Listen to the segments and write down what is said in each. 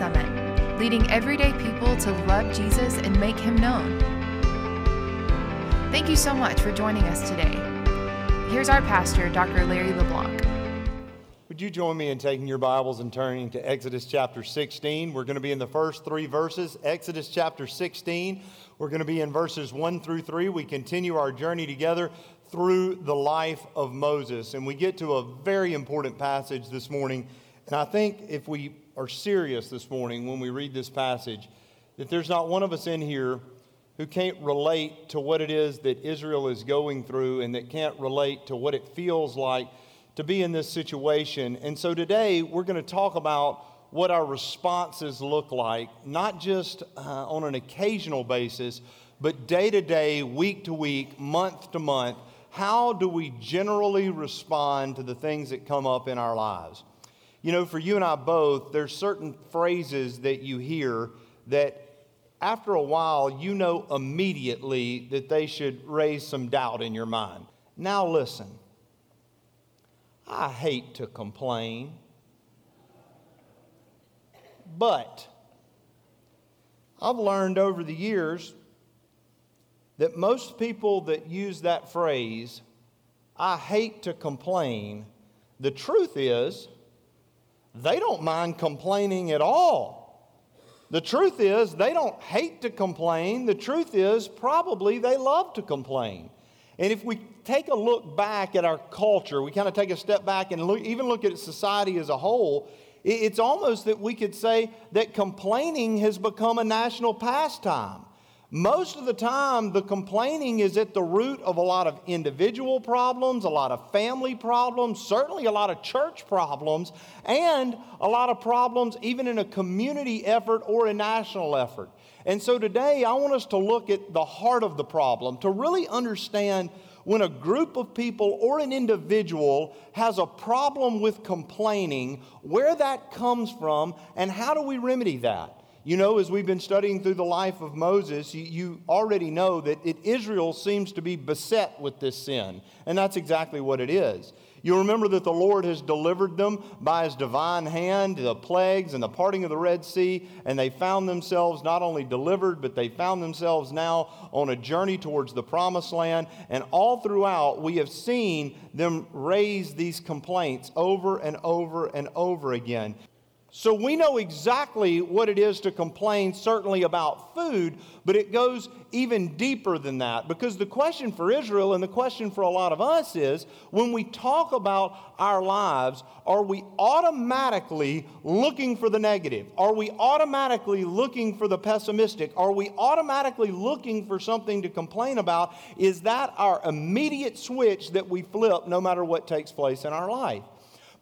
Summit, leading everyday people to love Jesus and make him known. Thank you so much for joining us today. Here's our pastor, Dr. Larry LeBlanc. Would you join me in taking your Bibles and turning to Exodus chapter 16? We're going to be in the first three verses. Exodus chapter 16. We're going to be in verses 1 through 3. We continue our journey together through the life of Moses. And we get to a very important passage this morning. And I think if we are serious this morning when we read this passage, that there's not one of us in here who can't relate to what it is that Israel is going through and that can't relate to what it feels like to be in this situation. And so today we're going to talk about what our responses look like, not just uh, on an occasional basis, but day to day, week to week, month to month. How do we generally respond to the things that come up in our lives? You know, for you and I both, there's certain phrases that you hear that after a while you know immediately that they should raise some doubt in your mind. Now, listen, I hate to complain, but I've learned over the years that most people that use that phrase, I hate to complain, the truth is, they don't mind complaining at all. The truth is, they don't hate to complain. The truth is, probably they love to complain. And if we take a look back at our culture, we kind of take a step back and look, even look at society as a whole, it's almost that we could say that complaining has become a national pastime. Most of the time, the complaining is at the root of a lot of individual problems, a lot of family problems, certainly a lot of church problems, and a lot of problems even in a community effort or a national effort. And so today, I want us to look at the heart of the problem to really understand when a group of people or an individual has a problem with complaining, where that comes from, and how do we remedy that. You know, as we've been studying through the life of Moses, you, you already know that it, Israel seems to be beset with this sin. And that's exactly what it is. You'll remember that the Lord has delivered them by his divine hand, the plagues and the parting of the Red Sea, and they found themselves not only delivered, but they found themselves now on a journey towards the promised land. And all throughout, we have seen them raise these complaints over and over and over again. So we know exactly what it is to complain, certainly about food, but it goes even deeper than that. Because the question for Israel and the question for a lot of us is when we talk about our lives, are we automatically looking for the negative? Are we automatically looking for the pessimistic? Are we automatically looking for something to complain about? Is that our immediate switch that we flip no matter what takes place in our life?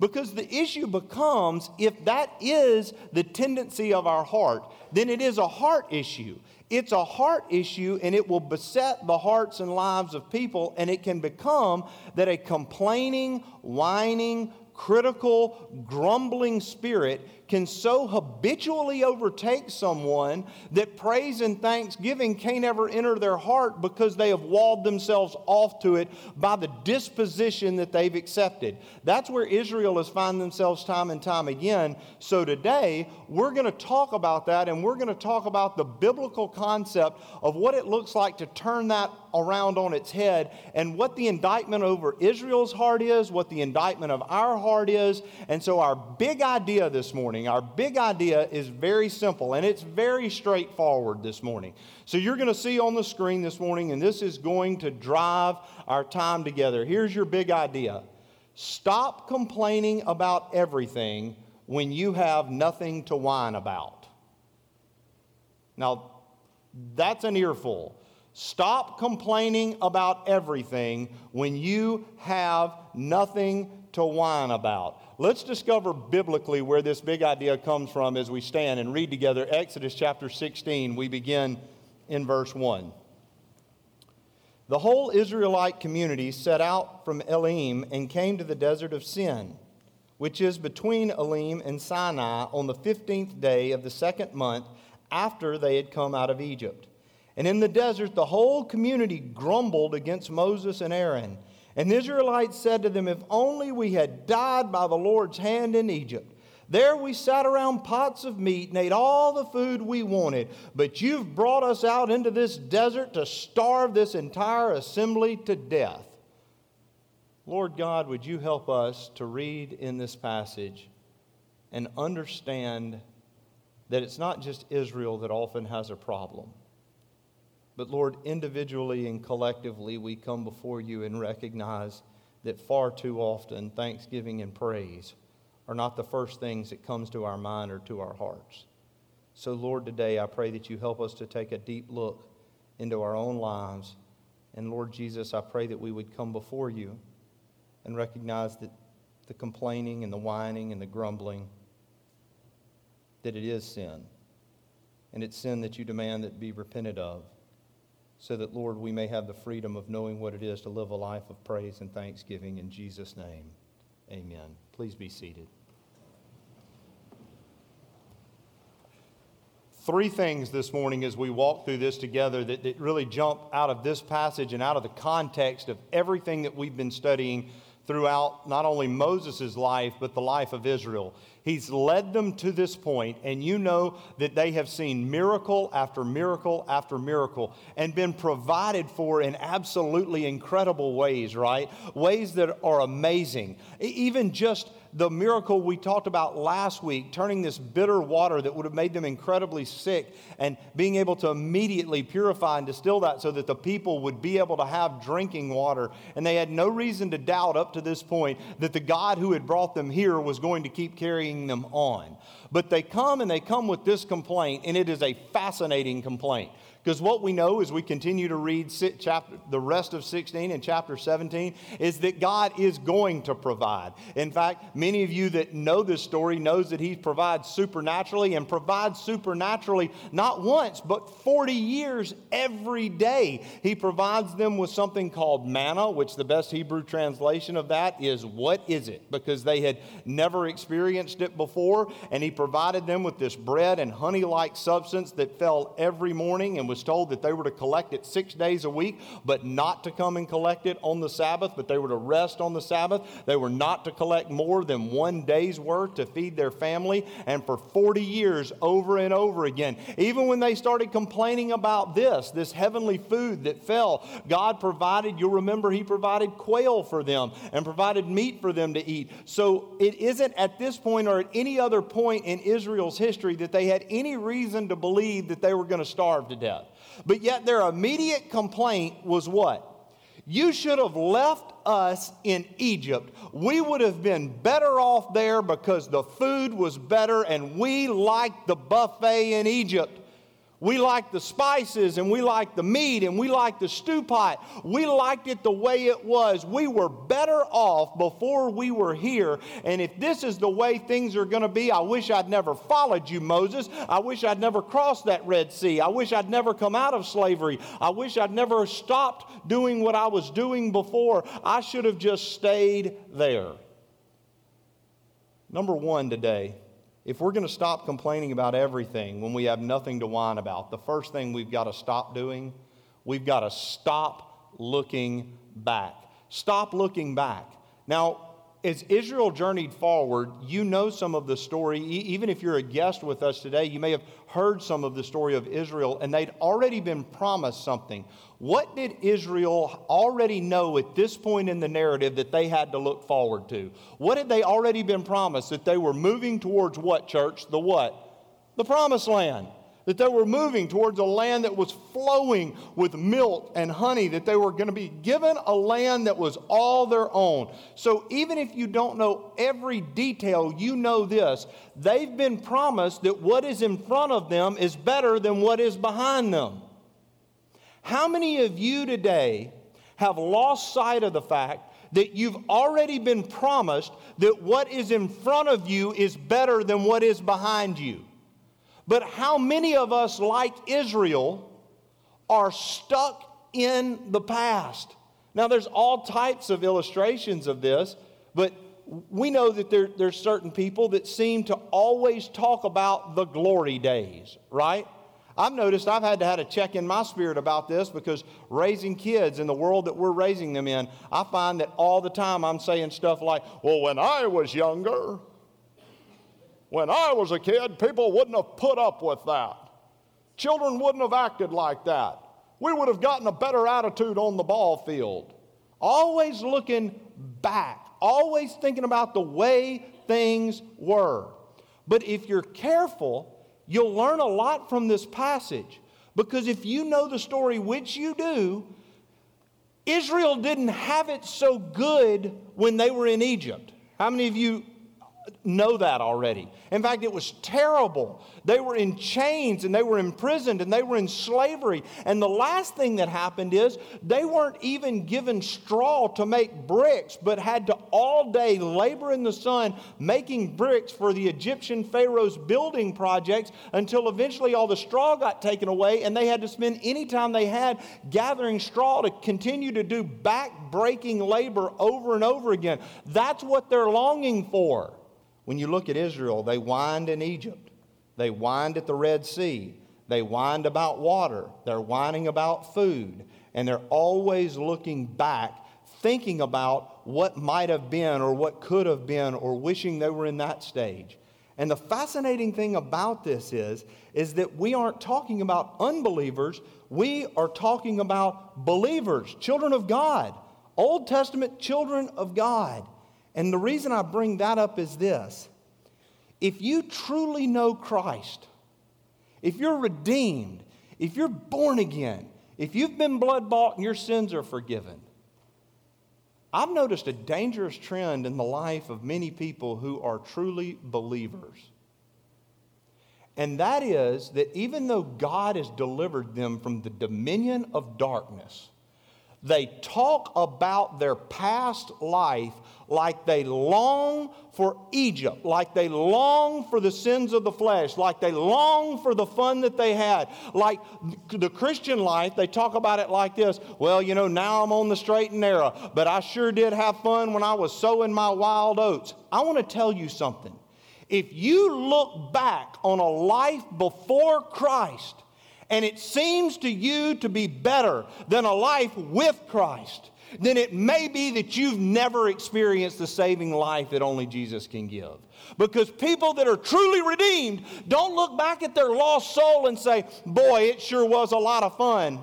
Because the issue becomes if that is the tendency of our heart, then it is a heart issue. It's a heart issue and it will beset the hearts and lives of people, and it can become that a complaining, whining, critical, grumbling spirit can so habitually overtake someone that praise and thanksgiving can't ever enter their heart because they have walled themselves off to it by the disposition that they've accepted. That's where Israel has found themselves time and time again. So today, we're going to talk about that and we're going to talk about the biblical concept of what it looks like to turn that around on its head and what the indictment over Israel's heart is, what the indictment of our heart is. And so, our big idea this morning, our big idea is very simple and it's very straightforward this morning. So, you're going to see on the screen this morning, and this is going to drive our time together. Here's your big idea stop complaining about everything when you have nothing to whine about. Now, that's an earful. Stop complaining about everything when you have nothing to whine about. Let's discover biblically where this big idea comes from as we stand and read together Exodus chapter 16. We begin in verse 1. The whole Israelite community set out from Elim and came to the desert of Sin, which is between Elim and Sinai, on the 15th day of the second month after they had come out of Egypt. And in the desert, the whole community grumbled against Moses and Aaron. And the Israelites said to them, If only we had died by the Lord's hand in Egypt, There we sat around pots of meat and ate all the food we wanted, but you've brought us out into this desert to starve this entire assembly to death. Lord God, would you help us to read in this passage and understand that it's not just Israel that often has a problem. But Lord, individually and collectively, we come before you and recognize that far too often thanksgiving and praise are not the first things that comes to our mind or to our hearts. So, Lord, today I pray that you help us to take a deep look into our own lives. And Lord Jesus, I pray that we would come before you and recognize that the complaining and the whining and the grumbling, that it is sin. And it's sin that you demand that be repented of. So that, Lord, we may have the freedom of knowing what it is to live a life of praise and thanksgiving. In Jesus' name, amen. Please be seated. three things this morning as we walk through this together that, that really jump out of this passage and out of the context of everything that we've been studying throughout not only Moses' life, but the life of Israel. He's led them to this point, and you know that they have seen miracle after miracle after miracle and been provided for in absolutely incredible ways, right? Ways that are amazing. Even just the miracle we talked about last week, turning this bitter water that would have made them incredibly sick and being able to immediately purify and distill that so that the people would be able to have drinking water. And they had no reason to doubt up to this point that the God who had brought them here was going to keep carrying them on. But they come and they come with this complaint, and it is a fascinating complaint. Because what we know as we continue to read chapter, the rest of 16 and chapter 17 is that God is going to provide. In fact, many of you that know this story knows that he provides supernaturally and provides supernaturally not once, but 40 years every day. He provides them with something called manna, which the best Hebrew translation of that is what is it? Because they had never experienced it before. And he provided them with this bread and honey like substance that fell every morning and was told that they were to collect it six days a week, but not to come and collect it on the Sabbath, but they were to rest on the Sabbath. They were not to collect more than one day's worth to feed their family. And for 40 years, over and over again, even when they started complaining about this, this heavenly food that fell, God provided, you'll remember, He provided quail for them and provided meat for them to eat. So it isn't at this point or at any other point in Israel's history that they had any reason to believe that they were going to starve to death. But yet their immediate complaint was what? You should have left us in Egypt. We would have been better off there because the food was better and we liked the buffet in Egypt. We liked the spices and we liked the meat and we liked the stew pot. We liked it the way it was. We were better off before we were here. And if this is the way things are going to be, I wish I'd never followed you, Moses. I wish I'd never crossed that Red Sea. I wish I'd never come out of slavery. I wish I'd never stopped doing what I was doing before. I should have just stayed there. Number one today if we're going to stop complaining about everything when we have nothing to whine about, the first thing we've got to stop doing, we've got to stop looking back. Stop looking back. Now, as Israel journeyed forward, you know some of the story. Even if you're a guest with us today, you may have heard some of the story of Israel, and they'd already been promised something. What did Israel already know at this point in the narrative that they had to look forward to? What had they already been promised? That they were moving towards what, church? The what? The promised land that they were moving towards a land that was flowing with milk and honey, that they were going to be given a land that was all their own. So even if you don't know every detail, you know this. They've been promised that what is in front of them is better than what is behind them. How many of you today have lost sight of the fact that you've already been promised that what is in front of you is better than what is behind you? But how many of us, like Israel, are stuck in the past? Now, there's all types of illustrations of this, but we know that there, there's certain people that seem to always talk about the glory days, right? I've noticed I've had to have a check in my spirit about this because raising kids in the world that we're raising them in, I find that all the time I'm saying stuff like, well, when I was younger, When I was a kid, people wouldn't have put up with that. Children wouldn't have acted like that. We would have gotten a better attitude on the ball field. Always looking back, always thinking about the way things were. But if you're careful, you'll learn a lot from this passage. Because if you know the story, which you do, Israel didn't have it so good when they were in Egypt. How many of you know that already. In fact, it was terrible. They were in chains and they were imprisoned and they were in slavery. And the last thing that happened is they weren't even given straw to make bricks, but had to all day labor in the sun making bricks for the Egyptian Pharaoh's building projects until eventually all the straw got taken away and they had to spend any time they had gathering straw to continue to do back breaking labor over and over again. That's what they're longing for. When you look at Israel, they whined in Egypt, they whined at the Red Sea, they whined about water, they're whining about food, and they're always looking back, thinking about what might have been or what could have been or wishing they were in that stage. And the fascinating thing about this is, is that we aren't talking about unbelievers, we are talking about believers, children of God, Old Testament children of God. And the reason I bring that up is this if you truly know Christ, if you're redeemed, if you're born again, if you've been blood bought and your sins are forgiven, I've noticed a dangerous trend in the life of many people who are truly believers. And that is that even though God has delivered them from the dominion of darkness, they talk about their past life like they long for Egypt, like they long for the sins of the flesh, like they long for the fun that they had. Like the Christian life, they talk about it like this Well, you know, now I'm on the straight and narrow, but I sure did have fun when I was sowing my wild oats. I want to tell you something. If you look back on a life before Christ, and it seems to you to be better than a life with Christ, then it may be that you've never experienced the saving life that only Jesus can give. Because people that are truly redeemed don't look back at their lost soul and say, Boy, it sure was a lot of fun.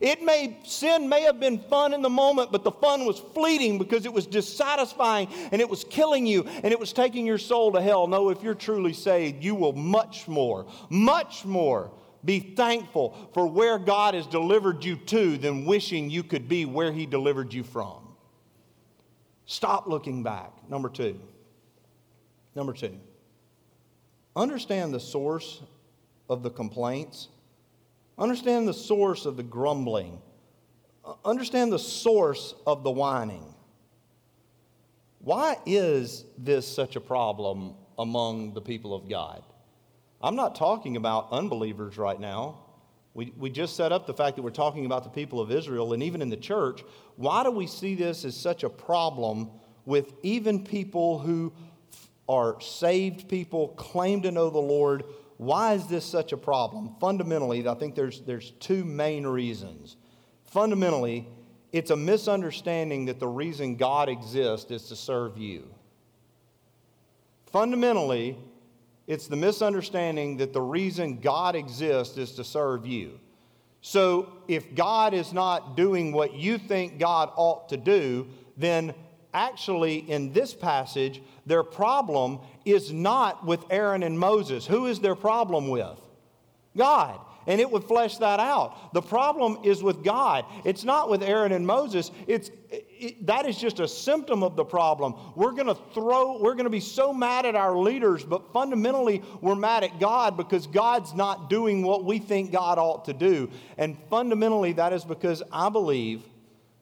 It may, sin may have been fun in the moment, but the fun was fleeting because it was dissatisfying and it was killing you and it was taking your soul to hell. No, if you're truly saved, you will much more, much more be thankful for where God has delivered you to than wishing you could be where He delivered you from. Stop looking back. Number two. Number two. Understand the source of the complaints. Understand the source of the grumbling. Understand the source of the whining. Why is this such a problem among the people of God? I'm not talking about unbelievers right now. We, we just set up the fact that we're talking about the people of Israel, and even in the church, why do we see this as such a problem with even people who are saved people, claim to know the Lord? Why is this such a problem? Fundamentally, I think there's, there's two main reasons. Fundamentally, it's a misunderstanding that the reason God exists is to serve you. Fundamentally, it's the misunderstanding that the reason God exists is to serve you. So if God is not doing what you think God ought to do, then actually in this passage, their problem is not with Aaron and Moses. Who is their problem with? God and it would flesh that out. The problem is with God. It's not with Aaron and Moses. It's it, that is just a symptom of the problem. We're going to throw we're going to be so mad at our leaders, but fundamentally we're mad at God because God's not doing what we think God ought to do. And fundamentally that is because I believe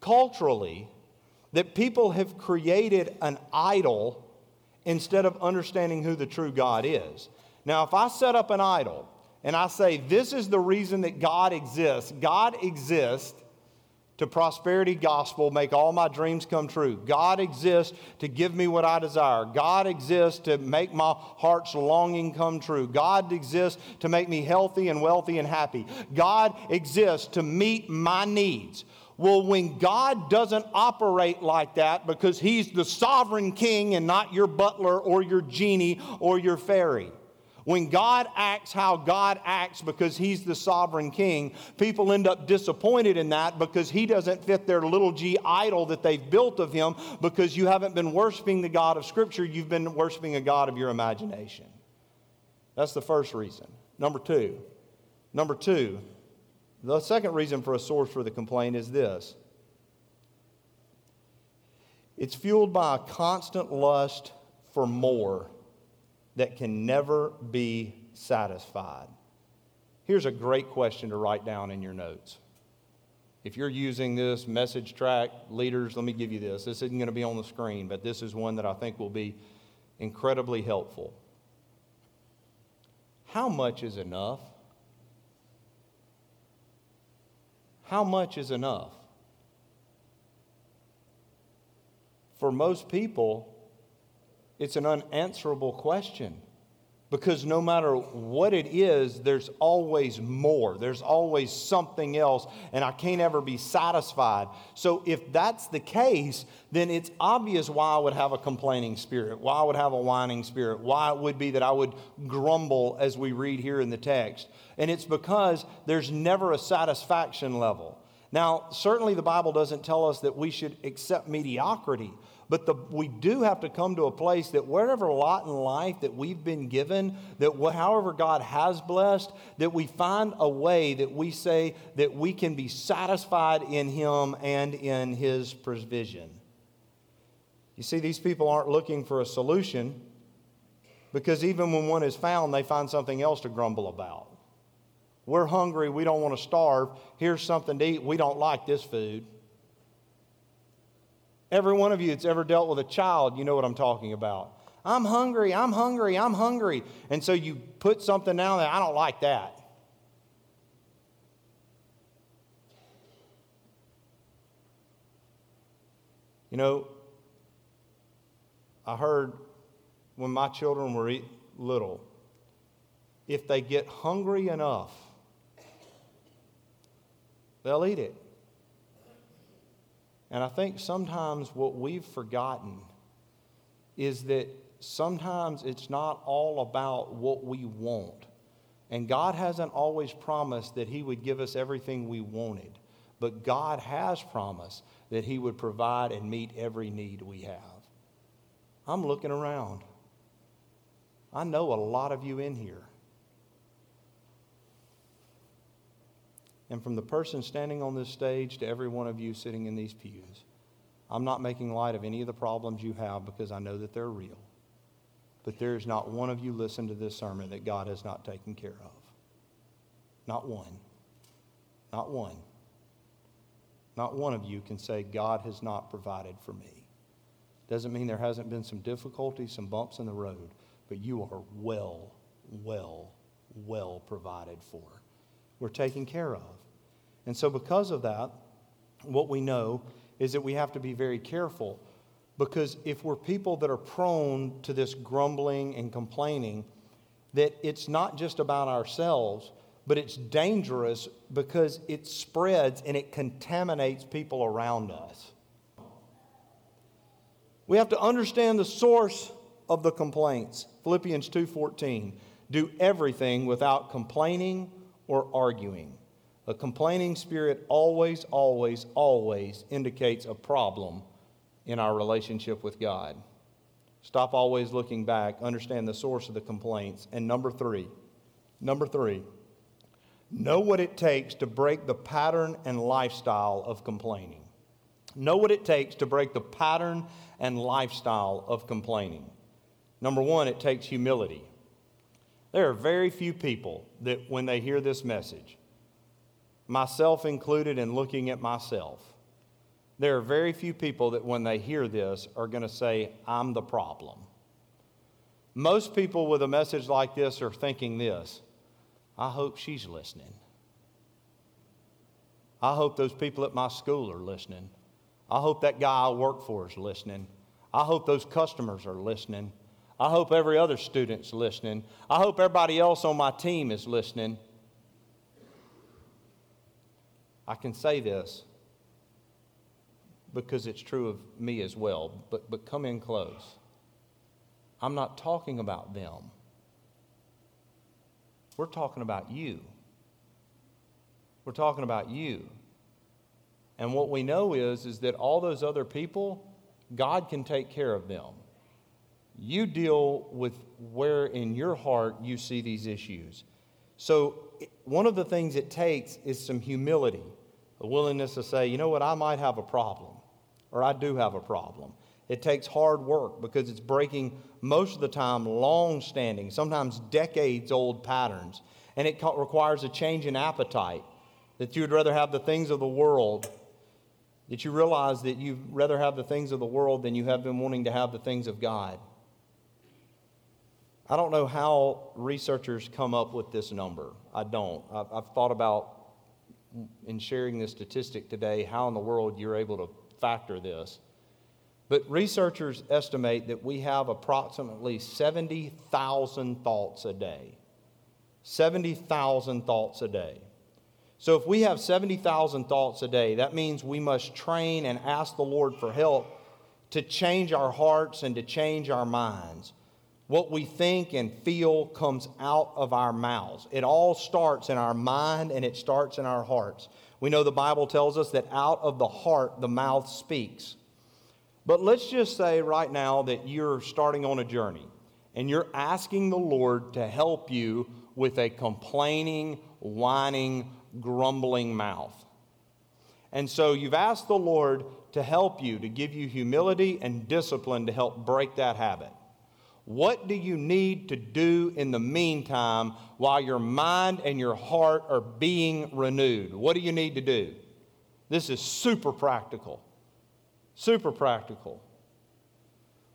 culturally that people have created an idol instead of understanding who the true God is. Now, if I set up an idol and I say, This is the reason that God exists. God exists to prosperity gospel, make all my dreams come true. God exists to give me what I desire. God exists to make my heart's longing come true. God exists to make me healthy and wealthy and happy. God exists to meet my needs. Well, when God doesn't operate like that because He's the sovereign king and not your butler or your genie or your fairy. When God acts how God acts because He's the sovereign king, people end up disappointed in that because He doesn't fit their little g idol that they've built of Him because you haven't been worshiping the God of Scripture, you've been worshiping a God of your imagination. That's the first reason. Number two. Number two, the second reason for a source for the complaint is this it's fueled by a constant lust for more that can never be satisfied. Here's a great question to write down in your notes. If you're using this message track, leaders, let me give you this. This isn't going to be on the screen, but this is one that I think will be incredibly helpful. How much is enough? How much is enough? For most people, it's an unanswerable question. Because no matter what it is, there's always more. There's always something else, and I can't ever be satisfied. So, if that's the case, then it's obvious why I would have a complaining spirit, why I would have a whining spirit, why it would be that I would grumble as we read here in the text. And it's because there's never a satisfaction level. Now, certainly the Bible doesn't tell us that we should accept mediocrity. But the, we do have to come to a place that whatever lot in life that we've been given, that however God has blessed, that we find a way that we say that we can be satisfied in Him and in His provision. You see, these people aren't looking for a solution because even when one is found, they find something else to grumble about. We're hungry, we don't want to starve. Here's something to eat, we don't like this food. Every one of you that's ever dealt with a child, you know what I'm talking about. I'm hungry, I'm hungry, I'm hungry. And so you put something down there, I don't like that. You know, I heard when my children were little, if they get hungry enough, they'll eat it. And I think sometimes what we've forgotten is that sometimes it's not all about what we want. And God hasn't always promised that He would give us everything we wanted, but God has promised that He would provide and meet every need we have. I'm looking around. I know a lot of you in here. And from the person standing on this stage to every one of you sitting in these pews. I'm not making light of any of the problems you have because I know that they're real. But there is not one of you listen to this sermon that God has not taken care of. Not one. Not one. Not one of you can say, God has not provided for me. Doesn't mean there hasn't been some difficulties, some bumps in the road, but you are well, well, well provided for. We're taken care of. And so, because of that, what we know is that we have to be very careful because if we're people that are prone to this grumbling and complaining, that it's not just about ourselves, but it's dangerous because it spreads and it contaminates people around us. We have to understand the source of the complaints. Philippians 2:14. Do everything without complaining or arguing a complaining spirit always, always, always indicates a problem in our relationship with God. Stop always looking back, understand the source of the complaints. And number three, number three, know what it takes to break the pattern and lifestyle of complaining. Know what it takes to break the pattern and lifestyle of complaining. Number one, it takes humility. There are very few people that, when they hear this message, myself included, in looking at myself. There are very few people that, when they hear this, are going to say, I'm the problem. Most people with a message like this are thinking this I hope she's listening. I hope those people at my school are listening. I hope that guy I work for is listening. I hope those customers are listening. I hope every other student's listening. I hope everybody else on my team is listening. I can say this because it's true of me as well, but, but come in close. I'm not talking about them. We're talking about you. We're talking about you. And what we know is, is that all those other people, God can take care of them. You deal with where in your heart you see these issues. So, one of the things it takes is some humility, a willingness to say, you know what, I might have a problem, or I do have a problem. It takes hard work because it's breaking most of the time long standing, sometimes decades old patterns. And it requires a change in appetite that you would rather have the things of the world, that you realize that you'd rather have the things of the world than you have been wanting to have the things of God. I don't know how researchers come up with this number. I don't. I've, I've thought about, in sharing this statistic today, how in the world you're able to factor this. But researchers estimate that we have approximately 70,000 thoughts a day. 70,000 thoughts a day. So if we have 70,000 thoughts a day, that means we must train and ask the Lord for help to change our hearts and to change our minds. What we think and feel comes out of our mouths. It all starts in our mind and it starts in our hearts. We know the Bible tells us that out of the heart the mouth speaks. But let's just say right now that you're starting on a journey and you're asking the Lord to help you with a complaining, whining, grumbling mouth. And so you've asked the Lord to help you, to give you humility and discipline to help break that habit. What do you need to do in the meantime while your mind and your heart are being renewed? What do you need to do? This is super practical. Super practical.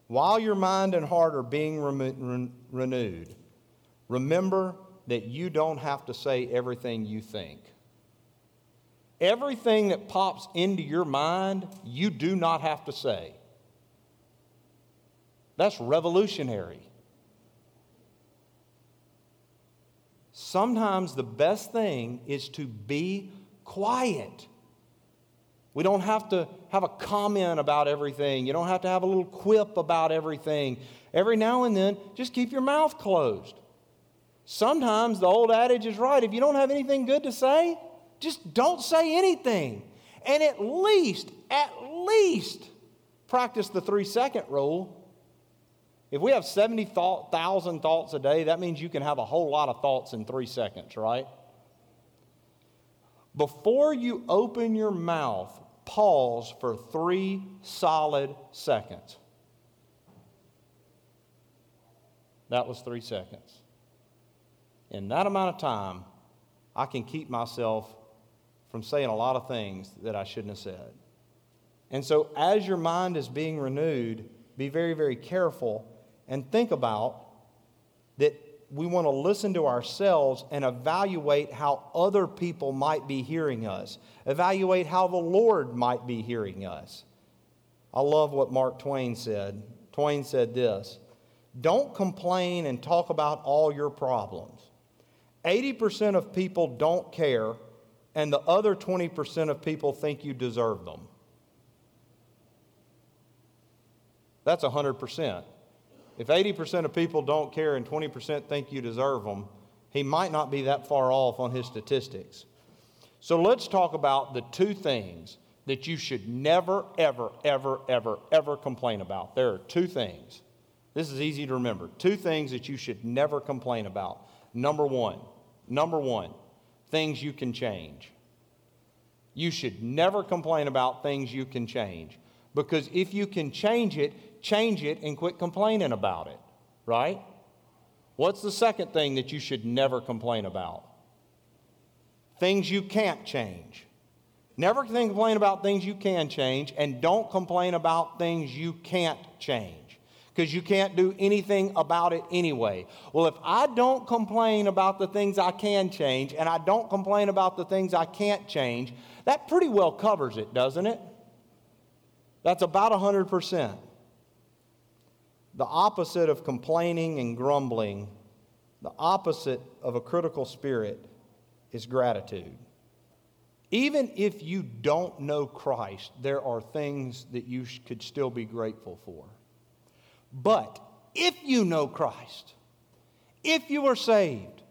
While your mind and heart are being re- renewed, remember that you don't have to say everything you think. Everything that pops into your mind, you do not have to say. That's revolutionary. Sometimes the best thing is to be quiet. We don't have to have a comment about everything. You don't have to have a little quip about everything. Every now and then, just keep your mouth closed. Sometimes the old adage is right. If you don't have anything good to say, just don't say anything. And at least, at least, practice the three second rule. If we have 70,000 thoughts a day, that means you can have a whole lot of thoughts in three seconds, right? Before you open your mouth, pause for three solid seconds. That was three seconds in that amount of time, I can keep myself from saying a lot of things that I shouldn't have said. And so, as your mind is being renewed, be very, very careful and think about that we want to listen to ourselves and evaluate how other people might be hearing us, evaluate how the Lord might be hearing us. I love what Mark Twain said. Twain said this Don't complain and talk about all your problems. 80% of people don't care, and the other 20% of people think you deserve them. That's 100%. If 80% of people don't care and 20% think you deserve them, he might not be that far off on his statistics. So let's talk about the two things that you should never, ever, ever, ever, ever complain about. There are two things. This is easy to remember. Two things that you should never complain about. Number one, Number one, things you can change. You should never complain about things you can change. Because if you can change it, change it and quit complaining about it, right? What's the second thing that you should never complain about? Things you can't change. Never complain about things you can change, and don't complain about things you can't change because you can't do anything about it anyway. Well, if I don't complain about the things I can change and I don't complain about the things I can't change, that pretty well covers it, doesn't it? That's about 100%. The opposite of complaining and grumbling, the opposite of a critical spirit is gratitude. Even if you don't know Christ, there are things that you could still be grateful for. But if you know Christ, if you are saved,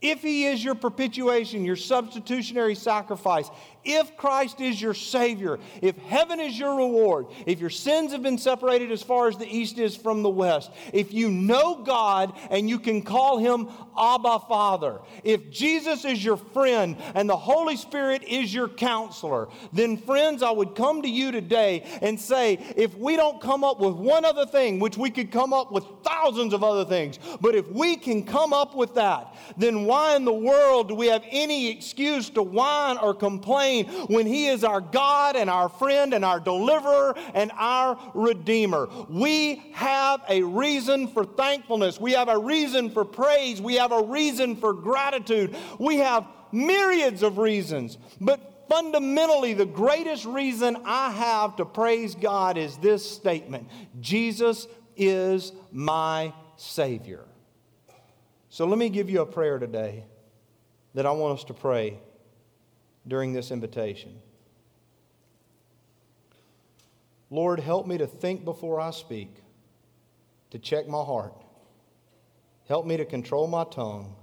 if He is your propitiation, your substitutionary sacrifice, if Christ is your Savior, if heaven is your reward, if your sins have been separated as far as the east is from the west, if you know God and you can call Him Abba Father, if Jesus is your friend and the Holy Spirit is your counselor, then, friends, I would come to you today and say, if we don't come up with one other thing, which we could come up with thousands of other things, but if we can come up with that, then why in the world do we have any excuse to whine or complain? When He is our God and our friend and our deliverer and our Redeemer. We have a reason for thankfulness. We have a reason for praise. We have a reason for gratitude. We have myriads of reasons. But fundamentally, the greatest reason I have to praise God is this statement Jesus is my Savior. So let me give you a prayer today that I want us to pray during this invitation. Lord, help me to think before I speak, to check my heart. Help me to control my tongue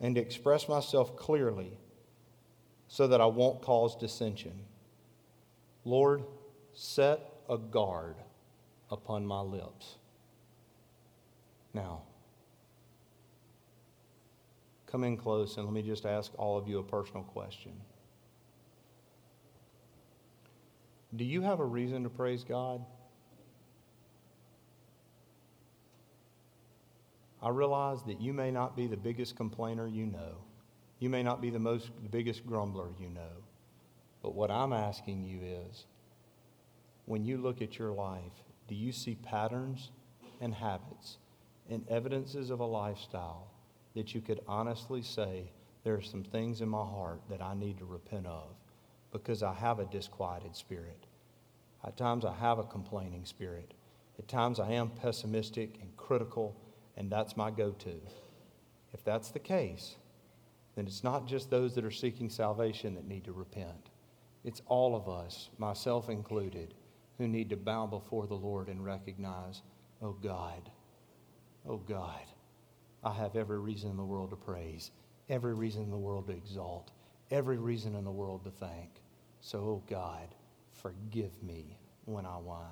and to express myself clearly so that I won't cause dissension. Lord, set a guard upon my lips. Now, come in close and let me just ask all of you a personal question. Do you have a reason to praise God? I realize that you may not be the biggest complainer you know. You may not be the most the biggest grumbler you know. But what I'm asking you is when you look at your life, do you see patterns and habits and evidences of a lifestyle that you could honestly say there are some things in my heart that I need to repent of? Because I have a disquieted spirit. At times I have a complaining spirit. At times I am pessimistic and critical, and that's my go to. If that's the case, then it's not just those that are seeking salvation that need to repent. It's all of us, myself included, who need to bow before the Lord and recognize, oh God, oh God, I have every reason in the world to praise, every reason in the world to exalt, every reason in the world to thank. So, oh God, forgive me when I whine.